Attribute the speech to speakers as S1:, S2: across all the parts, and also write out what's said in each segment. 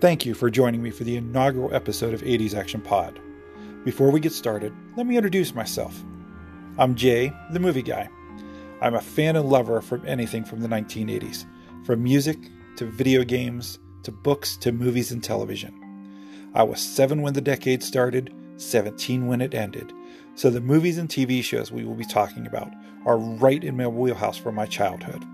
S1: Thank you for joining me for the inaugural episode of 80s Action Pod. Before we get started, let me introduce myself. I'm Jay, the movie guy. I'm a fan and lover from anything from the 1980s, from music to video games to books to movies and television. I was 7 when the decade started, 17 when it ended, so the movies and TV shows we will be talking about are right in my wheelhouse from my childhood.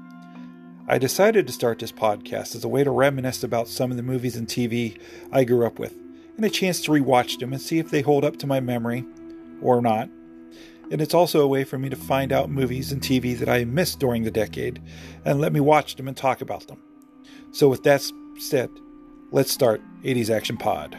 S1: I decided to start this podcast as a way to reminisce about some of the movies and TV I grew up with, and a chance to rewatch them and see if they hold up to my memory or not. And it's also a way for me to find out movies and TV that I missed during the decade and let me watch them and talk about them. So, with that said, let's start 80s Action Pod.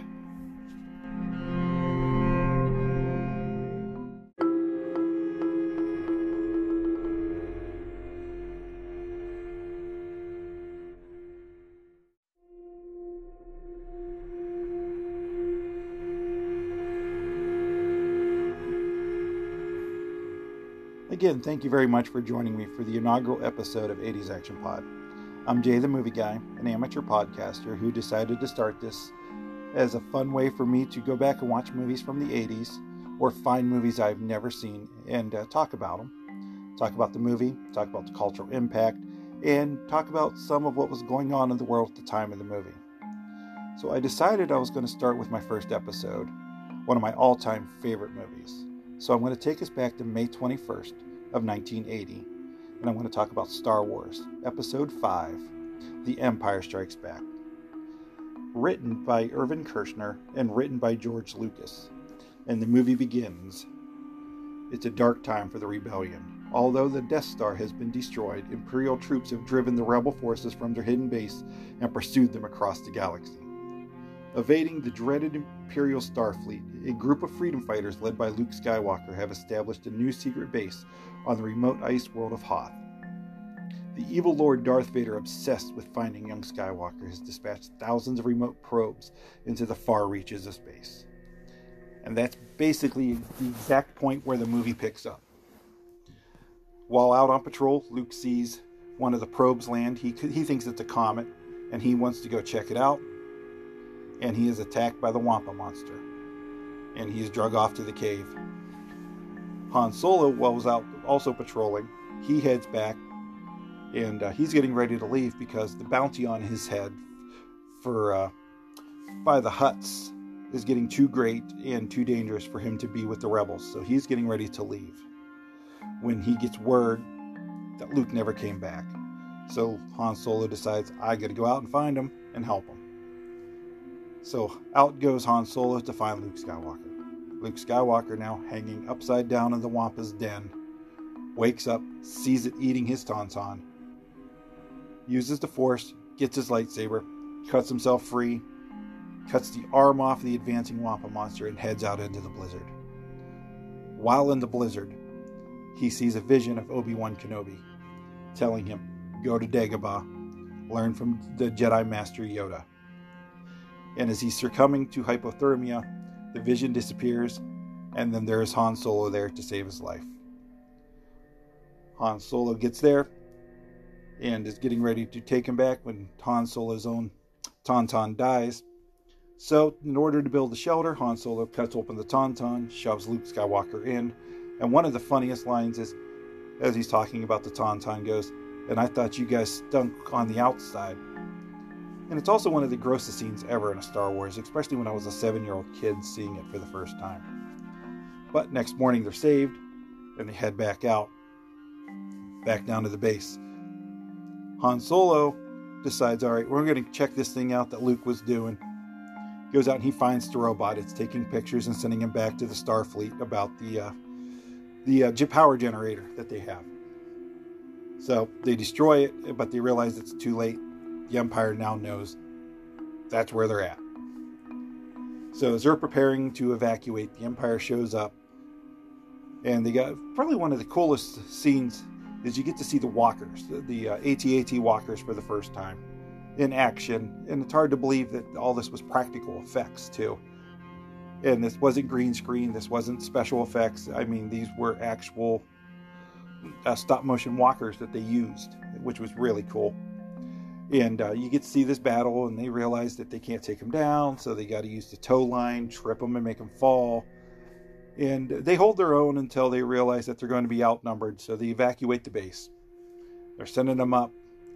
S1: Again, thank you very much for joining me for the inaugural episode of 80s Action Pod. I'm Jay the Movie Guy, an amateur podcaster who decided to start this as a fun way for me to go back and watch movies from the 80s or find movies I've never seen and uh, talk about them. Talk about the movie, talk about the cultural impact, and talk about some of what was going on in the world at the time of the movie. So I decided I was going to start with my first episode, one of my all time favorite movies. So I'm going to take us back to May 21st, of 1980, and I'm going to talk about Star Wars, Episode 5 The Empire Strikes Back. Written by Irvin Kershner and written by George Lucas. And the movie begins. It's a dark time for the rebellion. Although the Death Star has been destroyed, Imperial troops have driven the rebel forces from their hidden base and pursued them across the galaxy. Evading the dreaded Imperial Starfleet, a group of freedom fighters led by Luke Skywalker have established a new secret base on the remote ice world of Hoth. The evil Lord Darth Vader, obsessed with finding young Skywalker, has dispatched thousands of remote probes into the far reaches of space. And that's basically the exact point where the movie picks up. While out on patrol, Luke sees one of the probes land. He, he thinks it's a comet, and he wants to go check it out and he is attacked by the Wampa monster, and he is drug off to the cave. Han Solo, while was out also patrolling, he heads back, and uh, he's getting ready to leave because the bounty on his head for uh, by the Hutts is getting too great and too dangerous for him to be with the rebels. So he's getting ready to leave. When he gets word that Luke never came back, so Han Solo decides I got to go out and find him and help him. So out goes Han Solo to find Luke Skywalker. Luke Skywalker, now hanging upside down in the Wampa's den, wakes up, sees it eating his Tauntaun, uses the Force, gets his lightsaber, cuts himself free, cuts the arm off the advancing Wampa monster, and heads out into the blizzard. While in the blizzard, he sees a vision of Obi Wan Kenobi telling him, Go to Dagobah, learn from the Jedi Master Yoda and as he's succumbing to hypothermia, the vision disappears, and then there's Han Solo there to save his life. Han Solo gets there and is getting ready to take him back when Han Solo's own Tauntaun dies. So, in order to build the shelter, Han Solo cuts open the Tauntaun, shoves Luke Skywalker in, and one of the funniest lines is, as he's talking about the Tauntaun, goes, "And I thought you guys stunk on the outside." And it's also one of the grossest scenes ever in a Star Wars, especially when I was a seven year old kid seeing it for the first time. But next morning they're saved and they head back out, back down to the base. Han Solo decides, all right, we're going to check this thing out that Luke was doing. Goes out and he finds the robot. It's taking pictures and sending him back to the Starfleet about the uh, the uh, power generator that they have. So they destroy it, but they realize it's too late the Empire now knows that's where they're at. So as they're preparing to evacuate, the Empire shows up, and they got probably one of the coolest scenes is you get to see the walkers, the, the uh, AT-AT walkers for the first time in action, and it's hard to believe that all this was practical effects too. And this wasn't green screen, this wasn't special effects. I mean, these were actual uh, stop motion walkers that they used, which was really cool. And uh, you get to see this battle, and they realize that they can't take him down, so they got to use the tow line, trip him, and make him fall. And they hold their own until they realize that they're going to be outnumbered, so they evacuate the base. They're sending them up,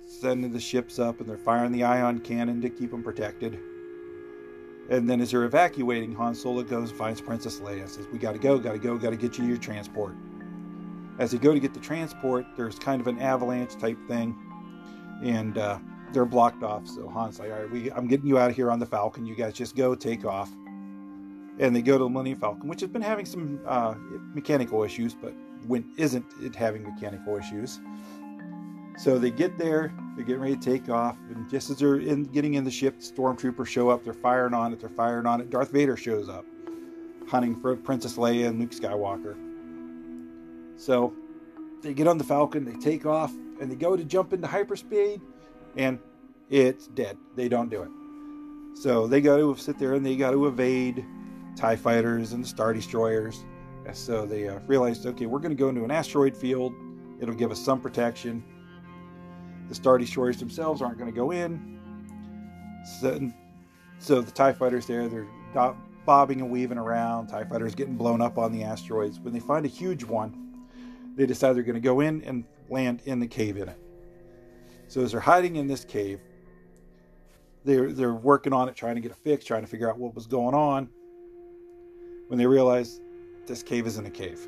S1: sending the ships up, and they're firing the ion cannon to keep them protected. And then as they're evacuating, Han Solo goes and finds Princess Leia and says, We gotta go, gotta go, gotta get you your transport. As they go to get the transport, there's kind of an avalanche type thing, and uh, they're blocked off. So Han's like, All right, we, I'm getting you out of here on the Falcon. You guys just go, take off. And they go to the Millennium Falcon, which has been having some uh, mechanical issues, but when isn't it having mechanical issues? So they get there, they're getting ready to take off, and just as they're in, getting in the ship, stormtroopers show up. They're firing on it. They're firing on it. Darth Vader shows up, hunting for Princess Leia and Luke Skywalker. So they get on the Falcon, they take off, and they go to jump into hyperspeed, and it's dead. They don't do it. So they got to sit there and they got to evade TIE fighters and Star Destroyers. And so they uh, realized, okay, we're going to go into an asteroid field. It'll give us some protection the Star Destroyers themselves aren't going to go in. So, so the TIE fighters there, they're bobbing and weaving around. TIE fighters getting blown up on the asteroids. When they find a huge one, they decide they're going to go in and land in the cave in it. So as they're hiding in this cave, they're they're working on it, trying to get it fixed, trying to figure out what was going on. When they realize this cave isn't a cave.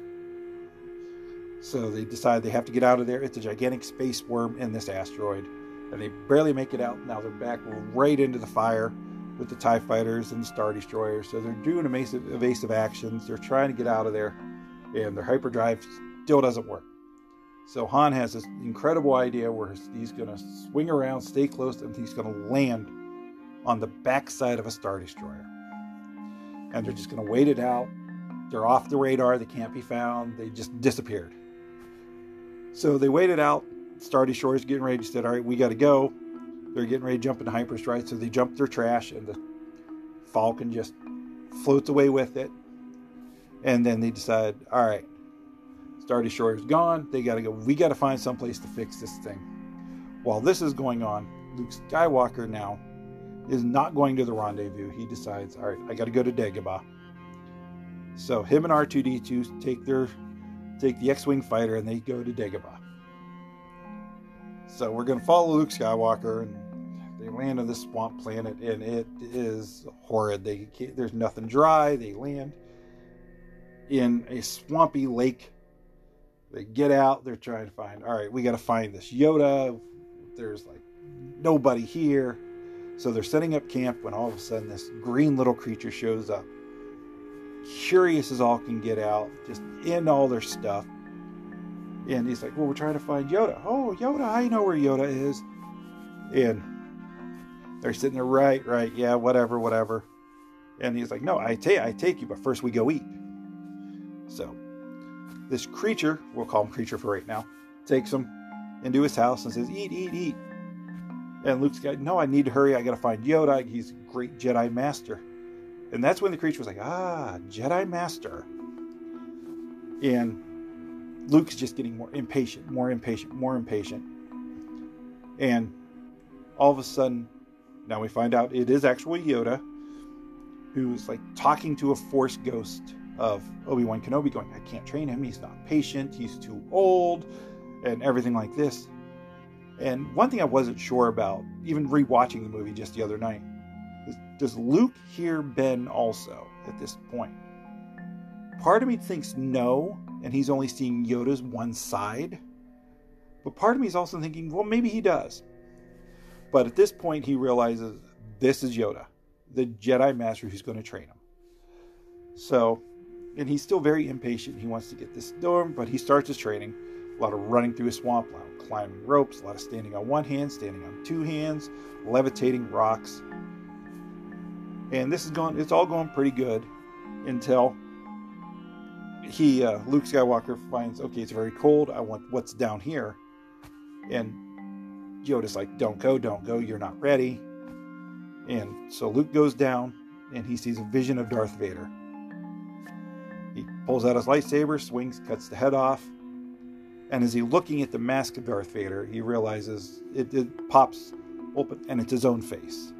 S1: So they decide they have to get out of there. It's a gigantic space worm in this asteroid. And they barely make it out. Now they're back right into the fire with the TIE fighters and the Star Destroyers. So they're doing evasive, evasive actions. They're trying to get out of there. And their hyperdrive still doesn't work. So Han has this incredible idea where he's going to swing around, stay close, and he's going to land on the backside of a Star Destroyer. And they're just going to wait it out. They're off the radar. They can't be found. They just disappeared. So they waited out. Star Destroyer's getting ready. Said, "All right, we got to go." They're getting ready to jump into hyperspace, so they jump their trash, and the Falcon just floats away with it. And then they decide, "All right, Star Destroyer's gone. They got to go. We got to find some place to fix this thing." While this is going on, Luke Skywalker now is not going to the rendezvous. He decides, "All right, I got to go to Dagobah." So him and R2D2 take their take the X-wing fighter and they go to Dagobah. So we're to follow Luke Skywalker and they land on this swamp planet and it is horrid. They there's nothing dry. They land in a swampy lake. They get out. They're trying to find. All right, we got to find this Yoda. There's like nobody here. So they're setting up camp when all of a sudden this green little creature shows up curious as all can get out, just in all their stuff. And he's like, Well, we're trying to find Yoda. Oh, Yoda, I know where Yoda is. And they're sitting there, right, right, yeah, whatever, whatever. And he's like, No, I take I take you, but first we go eat. So this creature, we'll call him creature for right now, takes him into his house and says, Eat, eat, eat. And Luke's got, No, I need to hurry, I gotta find Yoda. He's a great Jedi Master. And that's when the creature was like, ah, Jedi Master. And Luke's just getting more impatient, more impatient, more impatient. And all of a sudden, now we find out it is actually Yoda who's like talking to a force ghost of Obi-Wan Kenobi going, I can't train him, he's not patient, he's too old, and everything like this. And one thing I wasn't sure about, even rewatching the movie just the other night, is does Luke hear Ben also at this point? Part of me thinks no, and he's only seeing Yoda's one side. But part of me is also thinking, well, maybe he does. But at this point, he realizes this is Yoda, the Jedi Master who's going to train him. So, and he's still very impatient. He wants to get this done, but he starts his training. A lot of running through a swamp, a lot of climbing ropes, a lot of standing on one hand, standing on two hands, levitating rocks, and this is going it's all going pretty good until he uh, luke skywalker finds okay it's very cold. I want what's down here. And yoda's like don't go don't go. You're not ready. And so luke goes down and he sees a vision of darth vader pulls out his lightsaber swings cuts the head off and as he's looking at the mask of darth vader he realizes it, it pops open, and it's his own face.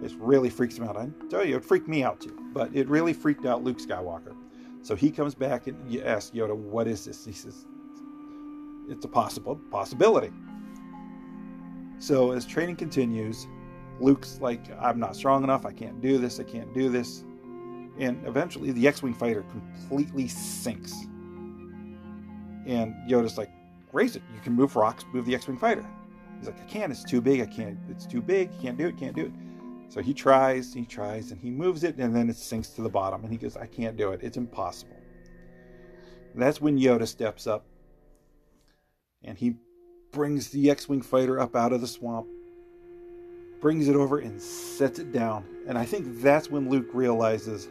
S1: This really freaks him out. I tell you, it freaked me out too, but it really freaked out Luke Skywalker. So he comes back and asks Yoda, "What is this?" He says, "It's a possible possibility." So as training continues, Luke's like, "I'm not strong enough. I can't do this. I can't do this." And eventually, the X-wing fighter completely sinks. And Yoda's like, "Raise it. You can move rocks. Move the X-wing fighter." He's like, "I can't. It's too big. I can't. It's too big. Can't do it. Can't do it." So he tries, he tries, and he moves it, and then it sinks to the bottom. And he goes, I can't do it. It's impossible. And that's when Yoda steps up and he brings the X Wing fighter up out of the swamp, brings it over, and sets it down. And I think that's when Luke realizes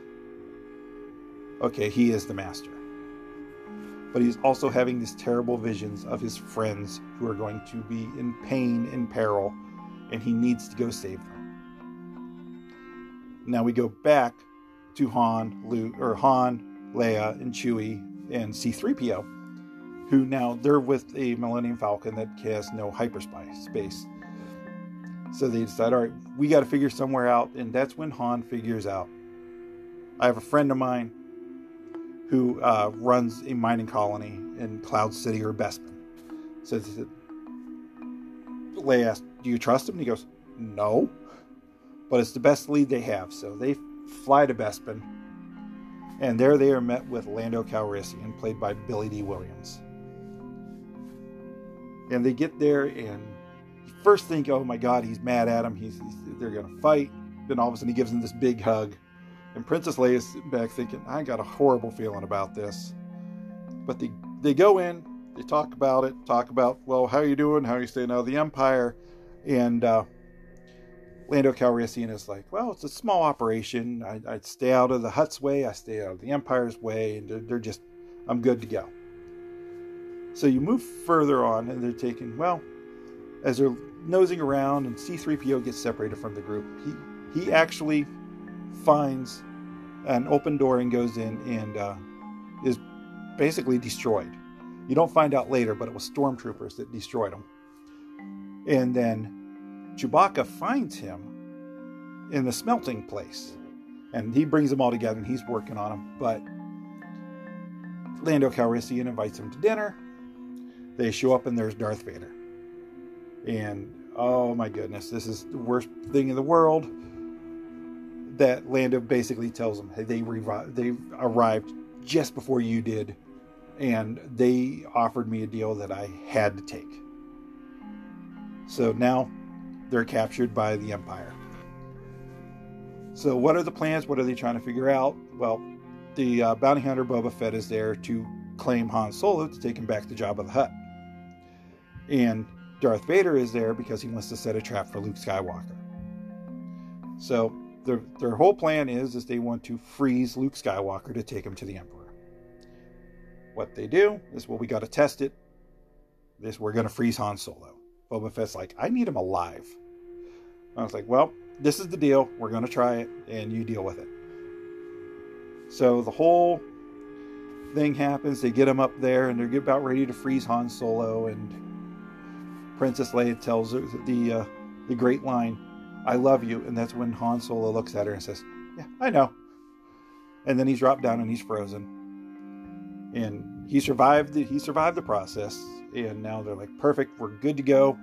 S1: okay, he is the master. But he's also having these terrible visions of his friends who are going to be in pain, in peril, and he needs to go save them. Now we go back to Han, Luke, or Han, Leia, and Chewie, and C-3PO, who now they're with a Millennium Falcon that has no hyperspace. So they decide, all right, we got to figure somewhere out, and that's when Han figures out. I have a friend of mine who uh, runs a mining colony in Cloud City or Bespin. So Leia asks, "Do you trust him?" And he goes, "No." but it's the best lead they have. So they fly to Bespin, and there they are met with Lando Calrissian, played by Billy Dee Williams. And they get there, and first think, "Oh my God, he's mad at him. He's, he's they're gonna fight." Then all of a sudden, he gives him this big hug, and Princess Leia's back thinking, "I got a horrible feeling about this." But they they go in, they talk about it, talk about, "Well, how are you doing? How are you staying out of the Empire?" And uh, Lando Calrissian is like, well, it's a small operation. I, I stay out of the Hutt's way. I stay out of the Empire's way, and they're, they're just, I'm good to go. So you move further on, and they're taking, well, as they're nosing around, and C-3PO gets separated from the group. He he actually finds an open door and goes in and uh, is basically destroyed. You don't find out later, but it was stormtroopers that destroyed him. And then Chewbacca finds him in the smelting place. And he brings them all together and he's working on them. But Lando Calrissian invites him to dinner. They show up and there's Darth Vader. And oh my goodness, this is the worst thing in the world. That Lando basically tells them, hey, they, they arrived just before you did. And they offered me a deal that I had to take. So now they're captured by the Empire. So, what are the plans? What are they trying to figure out? Well, the uh, bounty hunter Boba Fett is there to claim Han Solo to take him back to Jabba the Hutt. And Darth Vader is there because he wants to set a trap for Luke Skywalker. So, their, their whole plan is, is they want to freeze Luke Skywalker to take him to the Emperor. What they do is, well, we got to test it. This we're to freeze Han Solo. Boba Fett's like, I need him alive. I was like, well, this is the deal. We're to try it, and you deal with it. So the whole thing happens. They get him up there, and they're about ready to freeze Han Solo. And Princess Leia tells the uh, the great line, "I love you," and that's when Han Solo looks at her and says, "Yeah, I know." And then he's dropped down and he's frozen. And he survived. The, he survived the process and now they're like, perfect, we're good to go.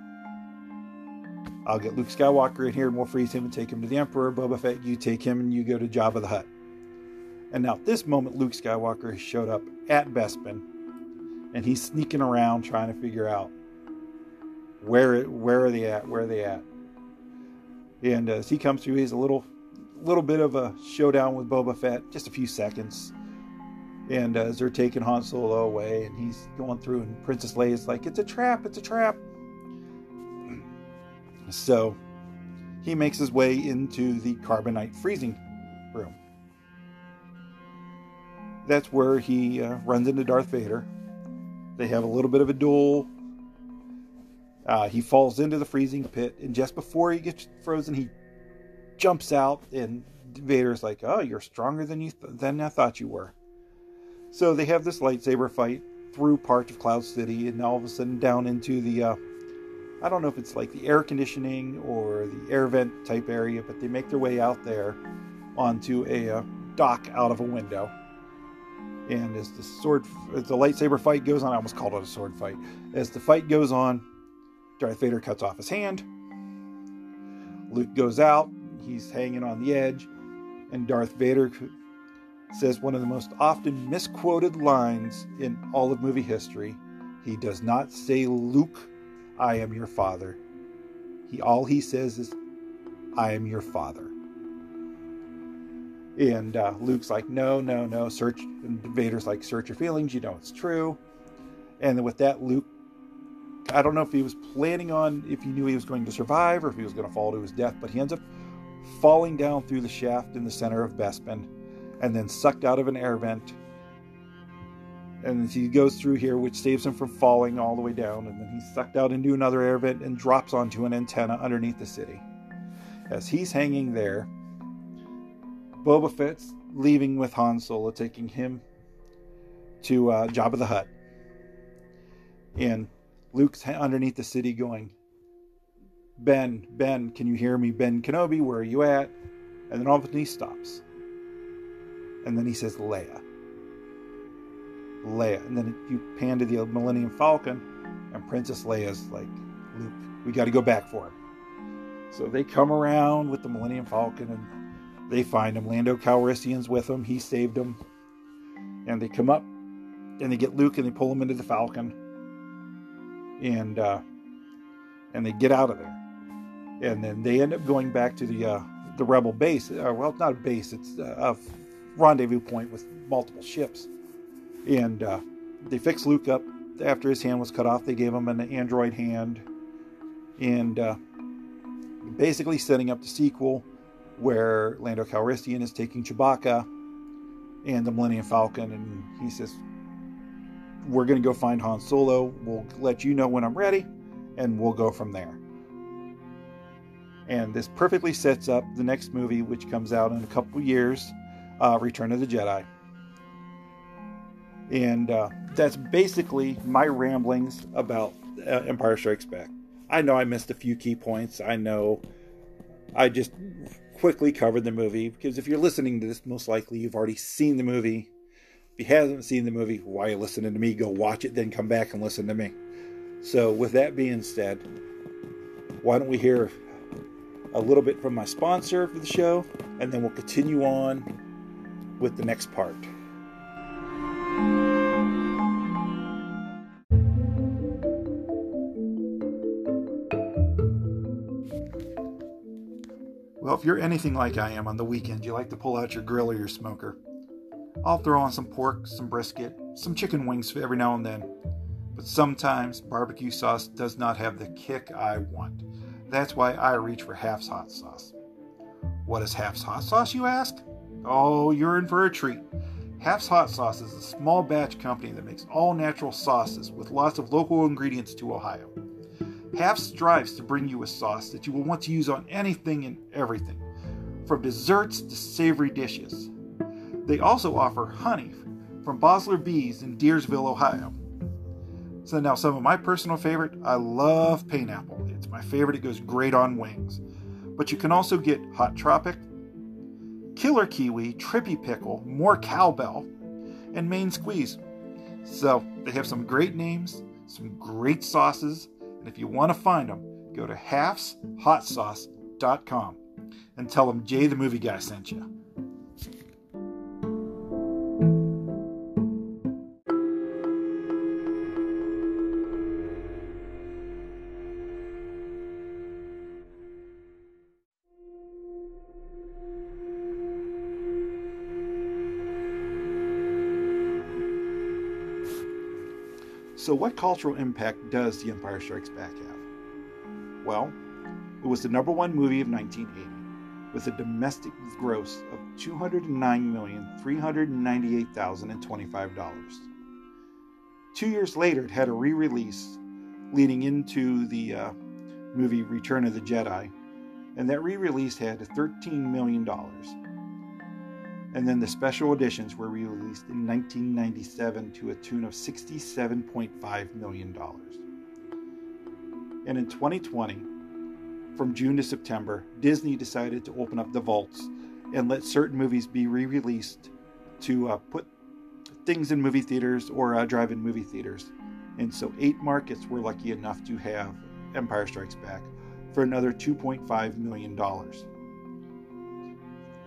S1: I'll get Luke Skywalker in here and we'll freeze him and take him to the Emperor. Boba Fett, you take him and you go to Jabba the Hutt. And now at this moment, Luke Skywalker has showed up at Bespin and he's sneaking around trying to figure out where where are they at? Where are they at? And as he comes through, he's a little little bit of a showdown with Boba Fett, just a few seconds. And uh, as they're taking Han Solo away, and he's going through, and Princess Leia is like, "It's a trap! It's a trap!" So he makes his way into the carbonite freezing room. That's where he uh, runs into Darth Vader. They have a little bit of a duel. Uh, he falls into the freezing pit, and just before he gets frozen, he jumps out, and Vader's like, "Oh, you're stronger than you th- than I thought you were." So they have this lightsaber fight through parts of Cloud City, and all of a sudden down into the uh, I don't know if it's like the air conditioning or the air vent type area, but they make their way out there onto a uh, dock out of a window. And as the sword, as the lightsaber fight goes on, I almost called it a sword fight. As the fight goes on, Darth Vader cuts off his hand. Luke goes out. He's hanging on the edge, and Darth Vader says one of the most often misquoted lines in all of movie history. He does not say, "Luke, I am your father." He all he says is, "I am your father." And uh, Luke's like, no, no, no, search. And Vader's like, search your feelings. You know it's true. And with that, Luke, I don't know if he was planning on, if he knew he was going to survive or if he was going to fall to his death, but he ends up falling down through the shaft in the center of Bespin and then sucked out of an air vent. And he goes through here, which saves him from falling all the way down. And then he's sucked out into another air vent and drops onto an antenna underneath the city. As he's hanging there, Boba Fett's leaving with Han Solo, taking him to uh, Jabba the Hutt. And Luke's underneath the city going, Ben, Ben, can you hear me? Ben Kenobi, where are you at? And then all of a sudden he stops. And then he says, Leia. Leia. And then you pan to the Millennium Falcon, and Princess Leia's like, Luke, we got to go back for him. So they come around with the Millennium Falcon and they find him. Lando Calrissian's with him. He saved them. And they come up and they get Luke and they pull him into the Falcon. And uh, and they get out of there. And then they end up going back to the uh, the rebel base. Uh, well, not a base. It's a rendezvous point with multiple ships. And uh, they fix Luke up after his hand was cut off. They gave him an android hand, and uh, basically setting up the sequel where Lando Calrissian is taking Chewbacca and the Millennium Falcon, and he says, "We're going to go find Han Solo. We'll let you know when I'm ready, and we'll go from there." And this perfectly sets up the next movie, which comes out in a couple years, uh, Return of the Jedi. And uh, that's basically my ramblings about uh, Empire Strikes Back. I know I missed a few key points. I know I just quickly covered the movie because if you're listening to this, most likely you've already seen the movie. If you haven't seen the movie, why are you listening to me? Go watch it, then come back and listen to me. So, with that being said, why don't we hear a little bit from my sponsor for the show, and then we'll continue on with the next part. Well, if you're anything like I am on the weekend, you like to pull out your grill or your smoker. I'll throw on some pork, some brisket, some chicken wings every now and then. But sometimes barbecue sauce does not have the kick I want. That's why I reach for Half's hot sauce. What is Half's hot sauce, you ask? Oh, you're in for a treat. Half's Hot Sauce is a small batch company that makes all natural sauces with lots of local ingredients to Ohio. Half strives to bring you a sauce that you will want to use on anything and everything, from desserts to savory dishes. They also offer honey from Bosler Bees in Deersville, Ohio. So now some of my personal favorite, I love pineapple. It's my favorite. It goes great on wings. But you can also get Hot Tropic, Killer Kiwi, Trippy Pickle, more Cowbell, and Main Squeeze. So they have some great names, some great sauces, and if you want to find them, go to halfshotsauce.com and tell them Jay the movie guy sent you. So, what cultural impact does The Empire Strikes Back have? Well, it was the number one movie of 1980 with a domestic gross of $209,398,025. Two years later, it had a re release leading into the uh, movie Return of the Jedi, and that re release had $13 million and then the special editions were released in 1997 to a tune of $67.5 million. And in 2020, from June to September, Disney decided to open up the vaults and let certain movies be re released to uh, put things in movie theaters or uh, drive in movie theaters. And so, eight markets were lucky enough to have Empire Strikes Back for another $2.5 million.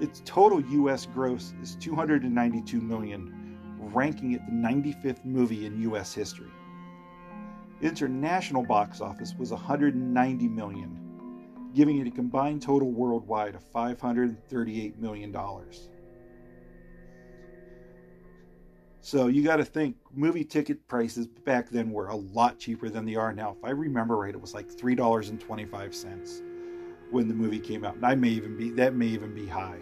S1: Its total U.S. gross is 292 million, ranking it the 95th movie in U.S. history. International box office was 190 million, giving it a combined total worldwide of 538 million dollars. So you got to think movie ticket prices back then were a lot cheaper than they are now. If I remember right, it was like three dollars and twenty five cents when the movie came out, and I may even be that may even be high.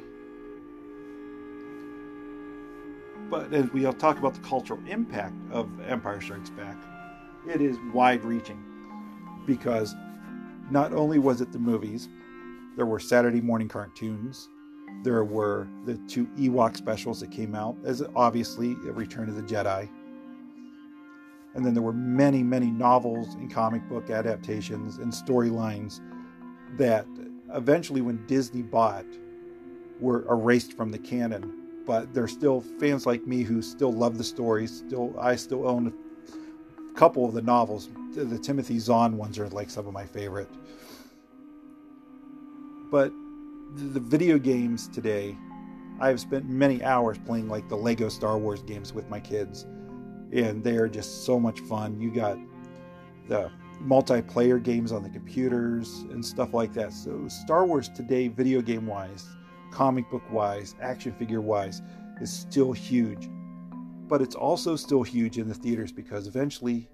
S1: But as we'll talk about the cultural impact of Empire Strikes Back, it is wide reaching because not only was it the movies, there were Saturday morning cartoons, there were the two Ewok specials that came out, as obviously Return of the Jedi. And then there were many, many novels and comic book adaptations and storylines that eventually, when Disney bought, were erased from the canon. But there's still fans like me who still love the stories. Still, I still own a couple of the novels. The Timothy Zahn ones are like some of my favorite. But the video games today, I've spent many hours playing like the Lego Star Wars games with my kids, and they are just so much fun. You got the multiplayer games on the computers and stuff like that. So, Star Wars today, video game wise, comic book wise, action figure wise, is still huge. But it's also still huge in the theaters because eventually,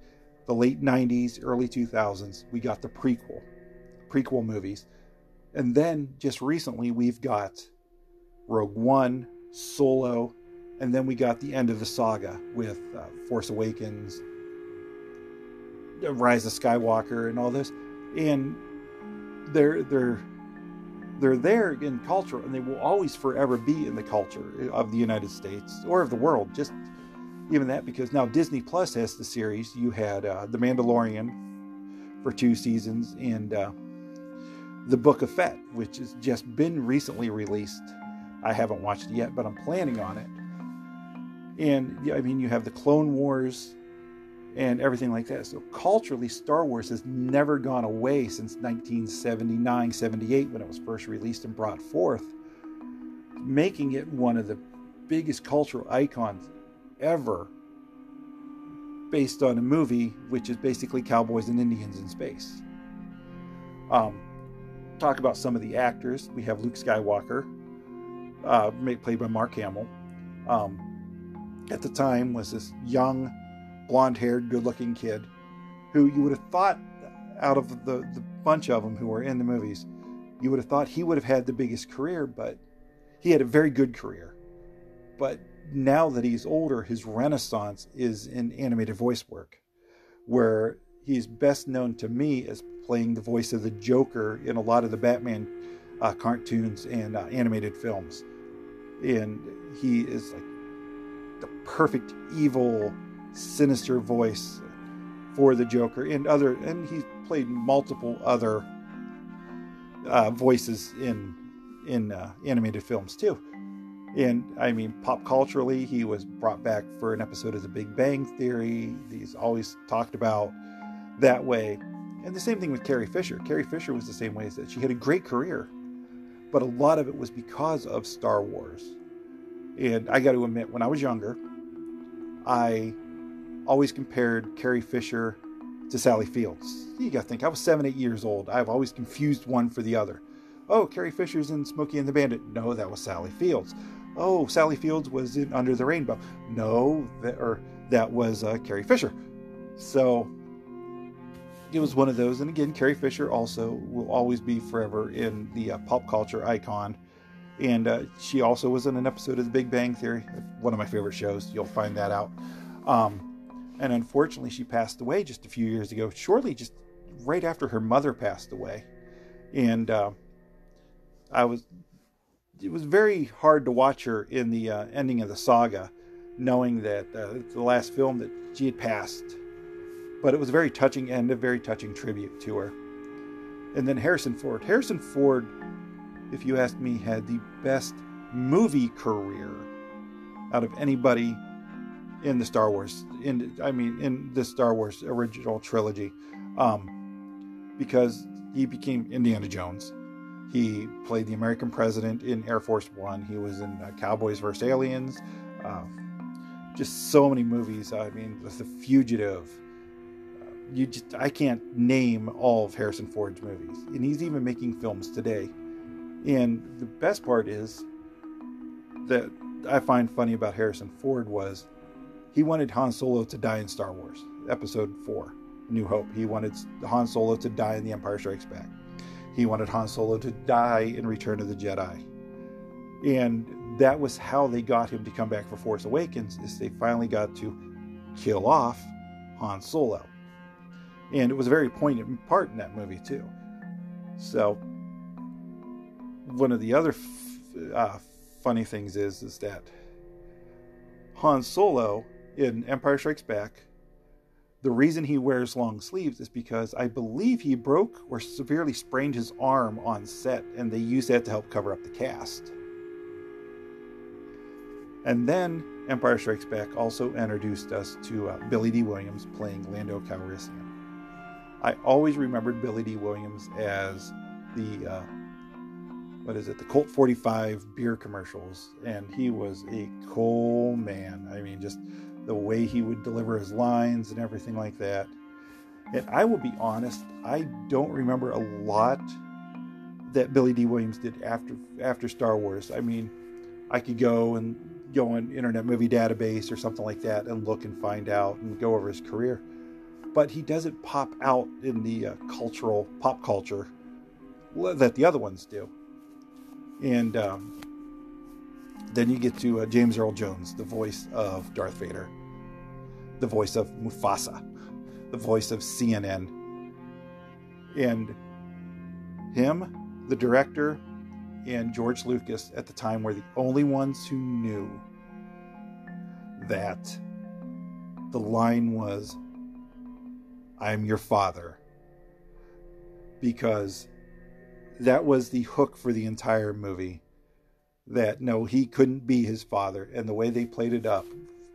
S1: the late 90s, early 2000s, we got the prequel, prequel movies and then just recently, we've got Rogue One, Solo, and then we got the end of the saga with uh, Force Awakens, Rise of Skywalker, and all this. And they're they're they're there in culture, and they will always forever be in the culture of the United States or of the world. Just even that, because now Disney Plus has the series. You had uh, The Mandalorian for two seasons, and uh, the Book of Fett, which has just been recently released. I haven't watched it yet, but I'm planning on it. And I mean, you have the Clone Wars and everything like that. So culturally, Star Wars has never gone away since 1979 78 when it was first released and brought forth, making it one of the biggest cultural icons ever based on a movie which is basically cowboys and Indians in space. Um, talk about some of the actors. We have Luke Skywalker, uh, played by Mark Hamill. Um, at the time, was this young, blonde-haired, good-looking kid who you would have thought, out of the, the bunch of them who were in the movies, you would have thought he would have had the biggest career, but he had a very good career. But now that he's older, his renaissance is in animated voice work, where he's best known to me as playing the voice of the Joker in a lot of the Batman uh, cartoons and uh, animated films. And he is like the perfect evil, sinister voice for the Joker and other, and he's played multiple other uh, voices in in uh, animated films too. And I mean, pop culturally, he was brought back for an episode of The Big Bang Theory. He's always talked about that way. And the same thing with Carrie Fisher. Carrie Fisher was the same way as that. She had a great career, but a lot of it was because of Star Wars. And I got to admit, when I was younger, I always compared Carrie Fisher to Sally Fields. You got to think, I was seven, eight years old. I've always confused one for the other. Oh, Carrie Fisher's in Smokey and the Bandit. No, that was Sally Fields. Oh, Sally Fields was in Under the Rainbow. No, that, or that was uh, Carrie Fisher. So it was one of those. And again, Carrie Fisher also will always be forever in the uh, pop culture icon. And uh, she also was in an episode of The Big Bang Theory, one of my favorite shows. You'll find that out. Um, and unfortunately, she passed away just a few years ago, shortly just right after her mother passed away. And uh, I was, it was very hard to watch her in the uh, ending of the saga, knowing that uh, the last film that she had passed but it was a very touching and a very touching tribute to her. And then Harrison Ford. Harrison Ford, if you ask me, had the best movie career out of anybody in the Star Wars. In I mean, in the Star Wars original trilogy, um, because he became Indiana Jones. He played the American president in Air Force One. He was in uh, Cowboys vs. Aliens. Uh, just so many movies. I mean, The Fugitive. Uh, you just I can't name all of Harrison Ford's movies, and he's even making films today. And the best part is that I find funny about Harrison Ford was he wanted Han Solo to die in Star Wars Episode Four, New Hope. He wanted Han Solo to die in The Empire Strikes Back. He wanted Han Solo to die in Return of the Jedi. And that was how they got him to come back for Force Awakens, is they finally got to kill off Han Solo. And it was a very poignant part in that movie, too. So, one of the other f- uh, funny things is, is that Han Solo in Empire Strikes Back the reason he wears long sleeves is because I believe he broke or severely sprained his arm on set, and they used that to help cover up the cast. And then Empire Strikes Back also introduced us to uh, Billy Dee Williams playing Lando Calrissian. I always remembered Billy Dee Williams as the uh, what is it, the Colt 45 beer commercials, and he was a cool man. I mean, just the way he would deliver his lines and everything like that. And I will be honest, I don't remember a lot that Billy Dee Williams did after after Star Wars. I mean, I could go and go on Internet Movie Database or something like that and look and find out and go over his career. But he doesn't pop out in the uh, cultural pop culture that the other ones do. And um, then you get to uh, James Earl Jones, the voice of Darth Vader, the voice of Mufasa, the voice of CNN. And him, the director, and George Lucas at the time were the only ones who knew that the line was, I'm your father. Because that was the hook for the entire movie that no, he couldn't be his father, and the way they played it up,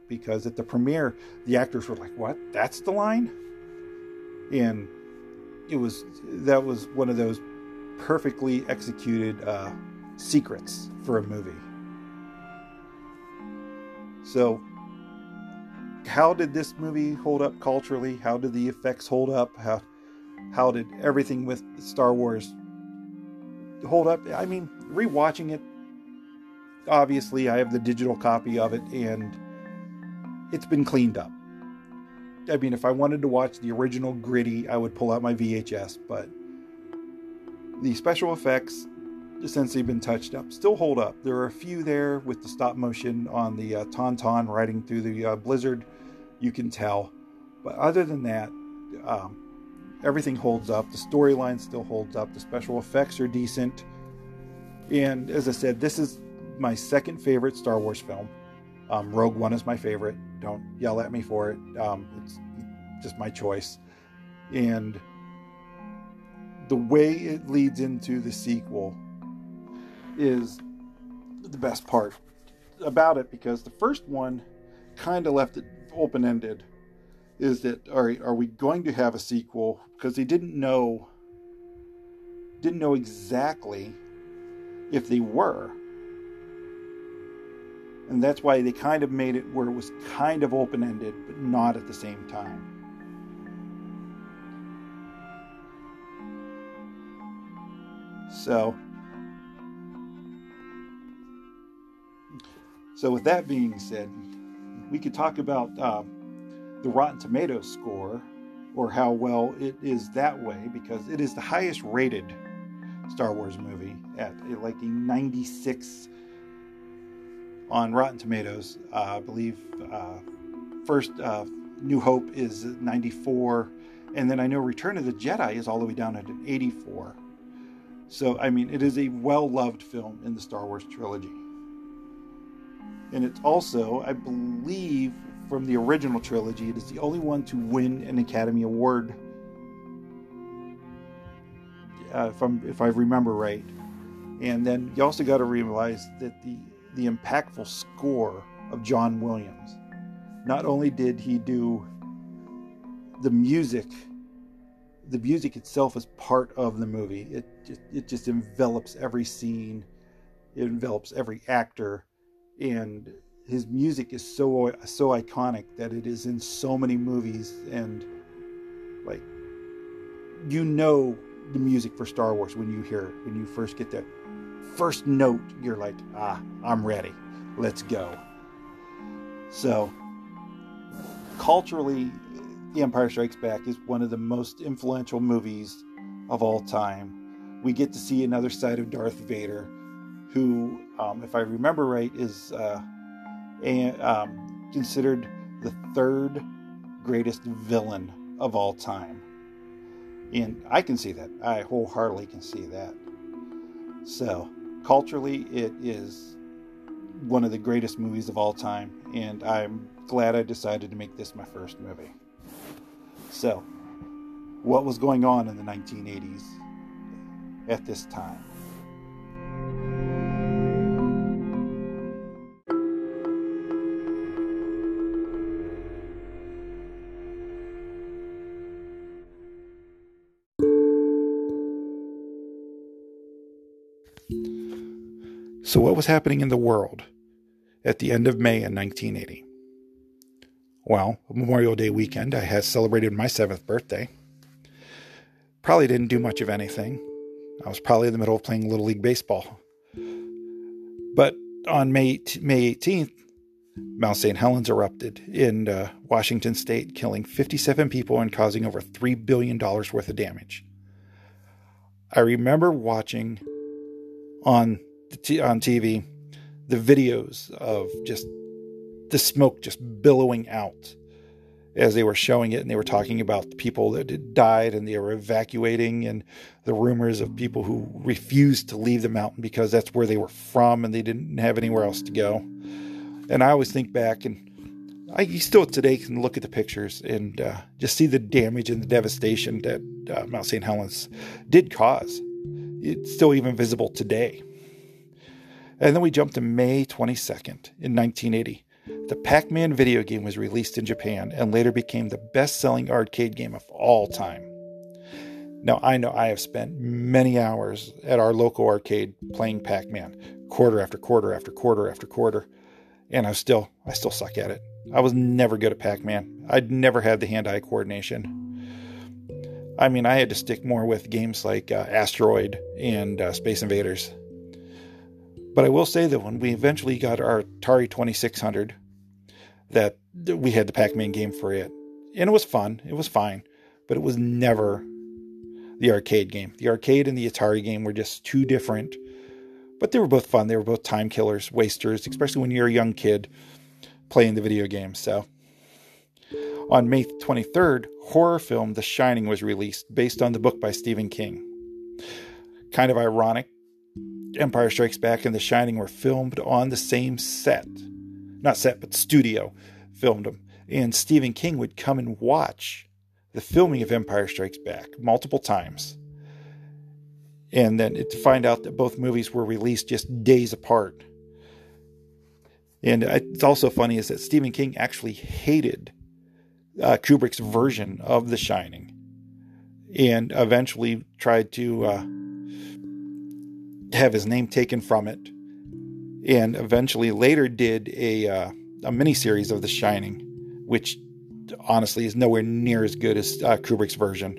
S1: because at the premiere, the actors were like, "What? That's the line," and it was that was one of those perfectly executed uh, secrets for a movie. So, how did this movie hold up culturally? How did the effects hold up? How how did everything with Star Wars hold up? I mean, rewatching it obviously I have the digital copy of it and it's been cleaned up. I mean, if I wanted to watch the original gritty, I would pull out my VHS, but the special effects, since they've been touched up, still hold up. There are a few there with the stop motion on the uh, Tauntaun riding through the uh, blizzard, you can tell. But other than that, um, everything holds up. The storyline still holds up. The special effects are decent. And as I said, this is my second favorite Star Wars film. Um, Rogue One is my favorite. Don't yell at me for it. Um, it's just my choice. And the way it leads into the sequel is the best part about it because the first one kind of left it open ended. Is that are are we going to have a sequel? Because they didn't know didn't know exactly if they were. And that's why they kind of made it where it was kind of open ended, but not at the same time. So, so with that being said, we could talk about uh, the Rotten Tomatoes score or how well it is that way because it is the highest rated Star Wars movie at like a 96 on Rotten Tomatoes. Uh, I believe uh, first uh, New Hope is 94, and then I know Return of the Jedi is all the way down at an 84. So, I mean, it is a well loved film in the Star Wars trilogy. And it's also, I believe, from the original trilogy. It is the only one to win an Academy Award, uh, if, if I remember right. And then you also got to realize that the, the impactful score of John Williams. Not only did he do the music, the music itself is part of the movie. It just, it just envelops every scene, it envelops every actor, and his music is so so iconic that it is in so many movies and like you know the music for Star Wars when you hear it when you first get that first note you're like ah I'm ready let's go so culturally The Empire Strikes Back is one of the most influential movies of all time we get to see another side of Darth Vader who um, if I remember right is uh, and um, considered the third greatest villain of all time. And I can see that. I wholeheartedly can see that. So, culturally, it is one of the greatest movies of all time, and I'm glad I decided to make this my first movie. So, what was going on in the 1980s at this time? So, what was happening in the world at the end of May in 1980? Well, Memorial Day weekend, I had celebrated my seventh birthday. Probably didn't do much of anything. I was probably in the middle of playing Little League Baseball. But on May, May 18th, Mount St. Helens erupted in uh, Washington state, killing 57 people and causing over $3 billion worth of damage. I remember watching on t- on TV the videos of just the smoke just billowing out as they were showing it and they were talking about the people that had died and they were evacuating and the rumors of people who refused to leave the mountain because that's where they were from and they didn't have anywhere else to go. And I always think back and I still today can look at the pictures and uh, just see the damage and the devastation that uh, Mount St. Helens did cause. It's still even visible today. And then we jump to May 22nd in 1980. The Pac Man video game was released in Japan and later became the best selling arcade game of all time. Now, I know I have spent many hours at our local arcade playing Pac Man, quarter after quarter after quarter after quarter, and I still, I still suck at it. I was never good at Pac Man. I'd never had the hand eye coordination. I mean, I had to stick more with games like uh, Asteroid and uh, Space Invaders. But I will say that when we eventually got our Atari 2600, that we had the Pac-Man game for it, and it was fun. It was fine, but it was never the arcade game. The arcade and the Atari game were just too different, but they were both fun. They were both time killers, wasters, especially when you're a young kid playing the video game. So, on May 23rd, horror film The Shining was released based on the book by Stephen King. Kind of ironic Empire Strikes Back and The Shining were filmed on the same set. Not set, but studio filmed them. And Stephen King would come and watch the filming of Empire Strikes Back multiple times. And then to find out that both movies were released just days apart. And it's also funny is that Stephen King actually hated uh, Kubrick's version of The Shining and eventually tried to uh, have his name taken from it, and eventually later did a uh, a miniseries of The Shining, which honestly is nowhere near as good as uh, Kubrick's version.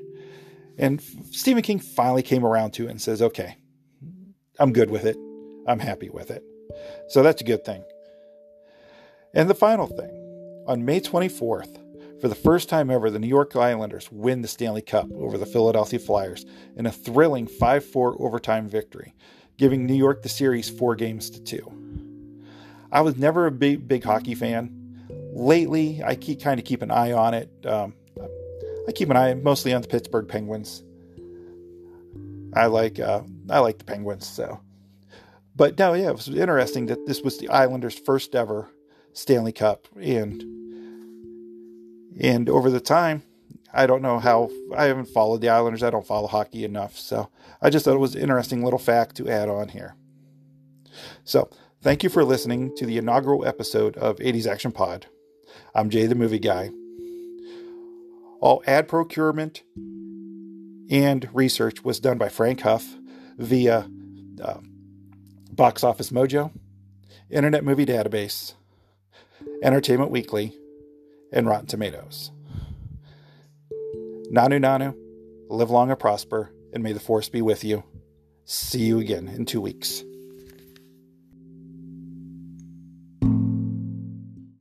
S1: And Stephen King finally came around to it and says, "Okay, I'm good with it. I'm happy with it." So that's a good thing. And the final thing, on May 24th, for the first time ever, the New York Islanders win the Stanley Cup over the Philadelphia Flyers in a thrilling 5 4 overtime victory giving New York the series four games to two. I was never a big big hockey fan. Lately, I keep kind of keep an eye on it. Um, I keep an eye mostly on the Pittsburgh Penguins. I like uh, I like the Penguins so. But no, yeah, it was interesting that this was the Islanders' first ever Stanley Cup, and And over the time, I don't know how, I haven't followed the Islanders. I don't follow hockey enough. So I just thought it was an interesting little fact to add on here. So thank you for listening to the inaugural episode of 80s Action Pod. I'm Jay the Movie Guy. All ad procurement and research was done by Frank Huff via uh, Box Office Mojo, Internet Movie Database, Entertainment Weekly, and Rotten Tomatoes. Nanu Nanu, live long and prosper, and may the force be with you. See you again in two weeks.